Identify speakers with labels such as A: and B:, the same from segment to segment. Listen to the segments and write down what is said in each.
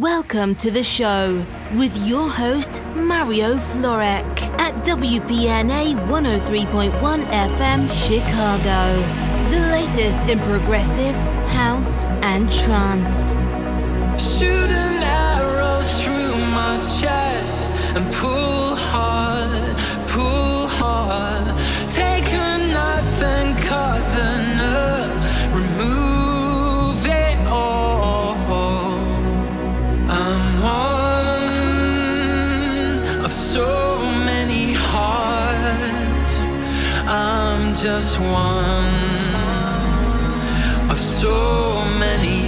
A: Welcome to the show with your host, Mario Florek, at WPNA 103.1 FM Chicago. The latest in progressive, house, and trance.
B: Shoot an arrow through my chest and pull hard, pull hard. Take a knife and cut the just one of so many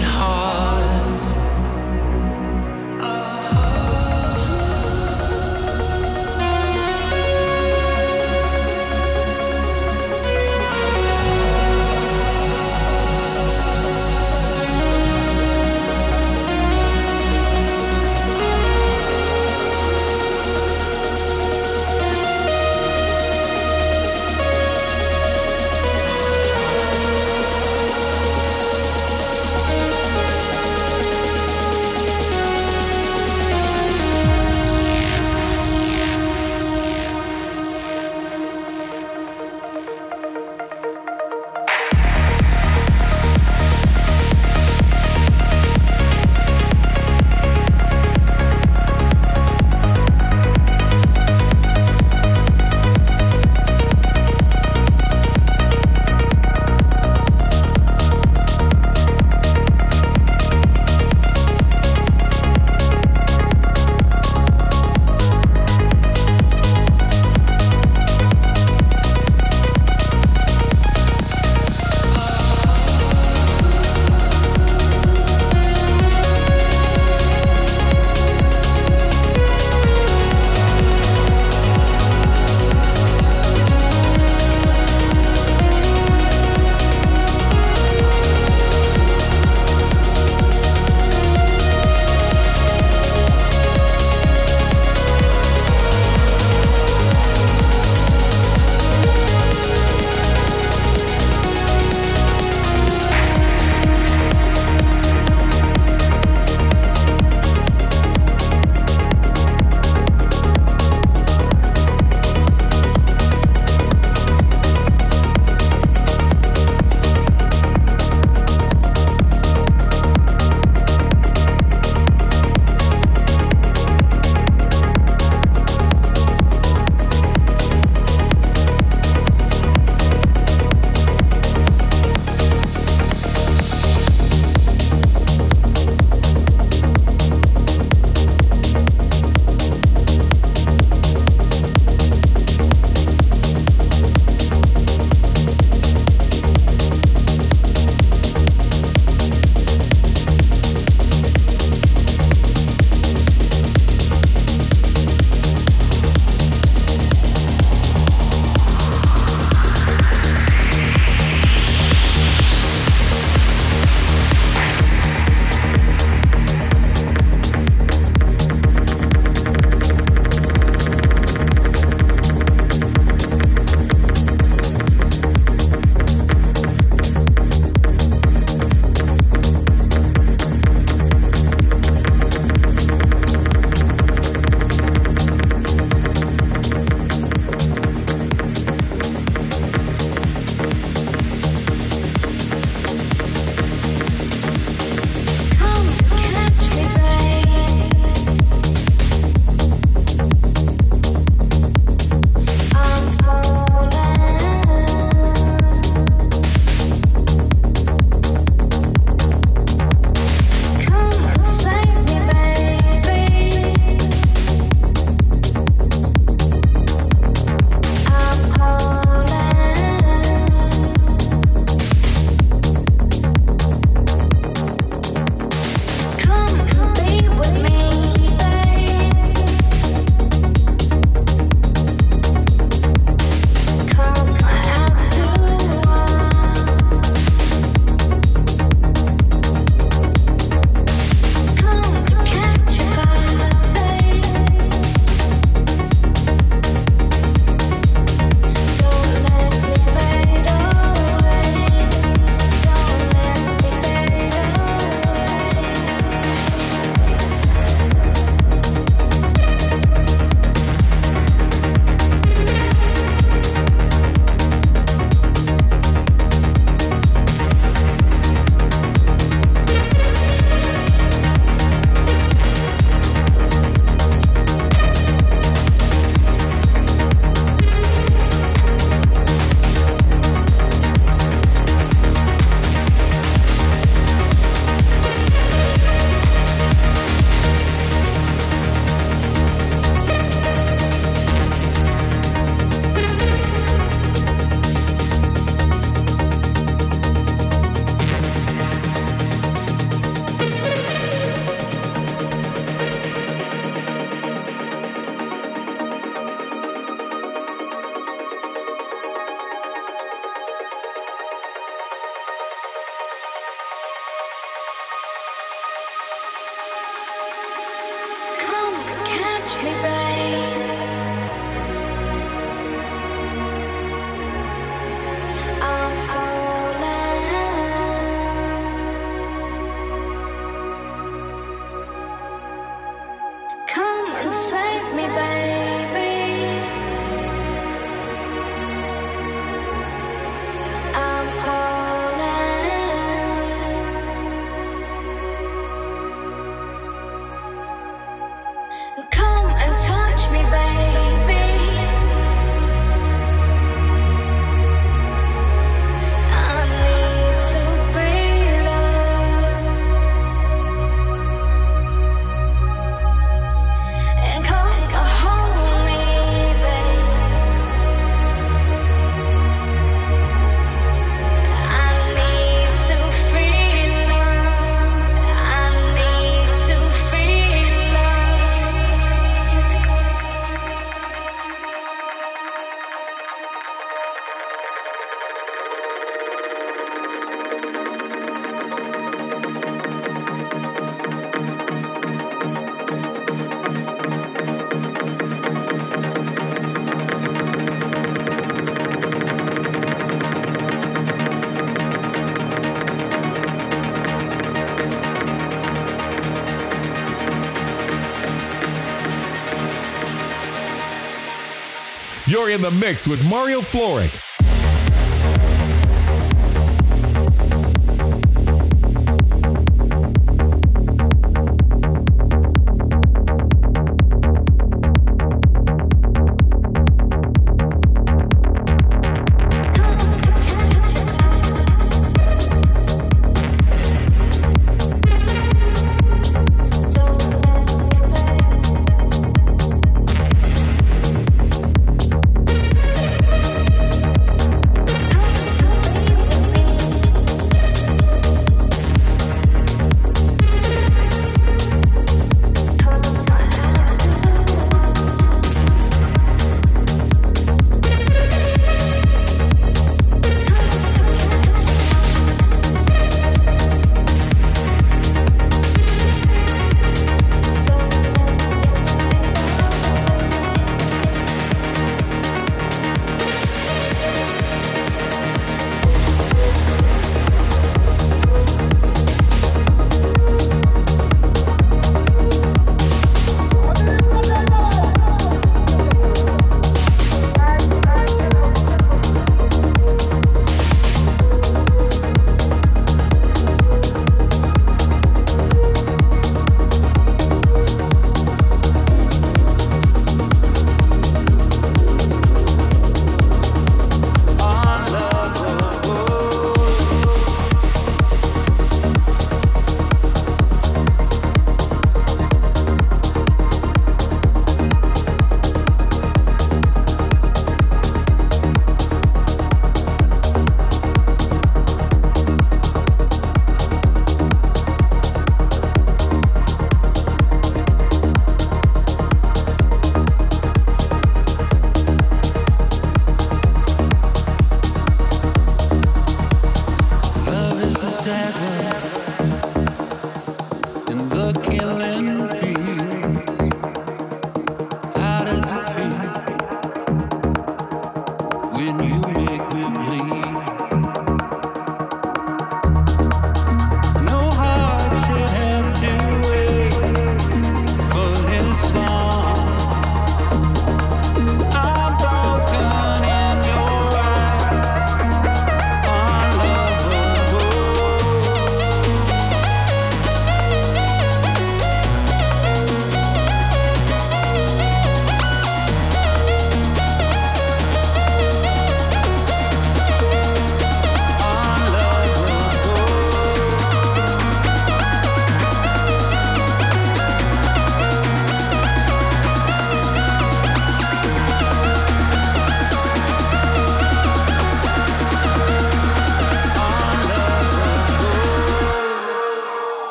C: You're in the mix with Mario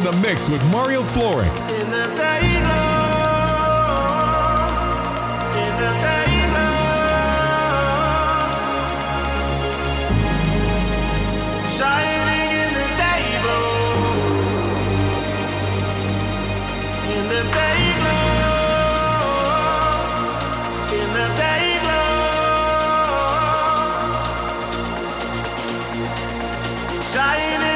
C: Florek.
D: mix with Mario Florek.
E: Woo!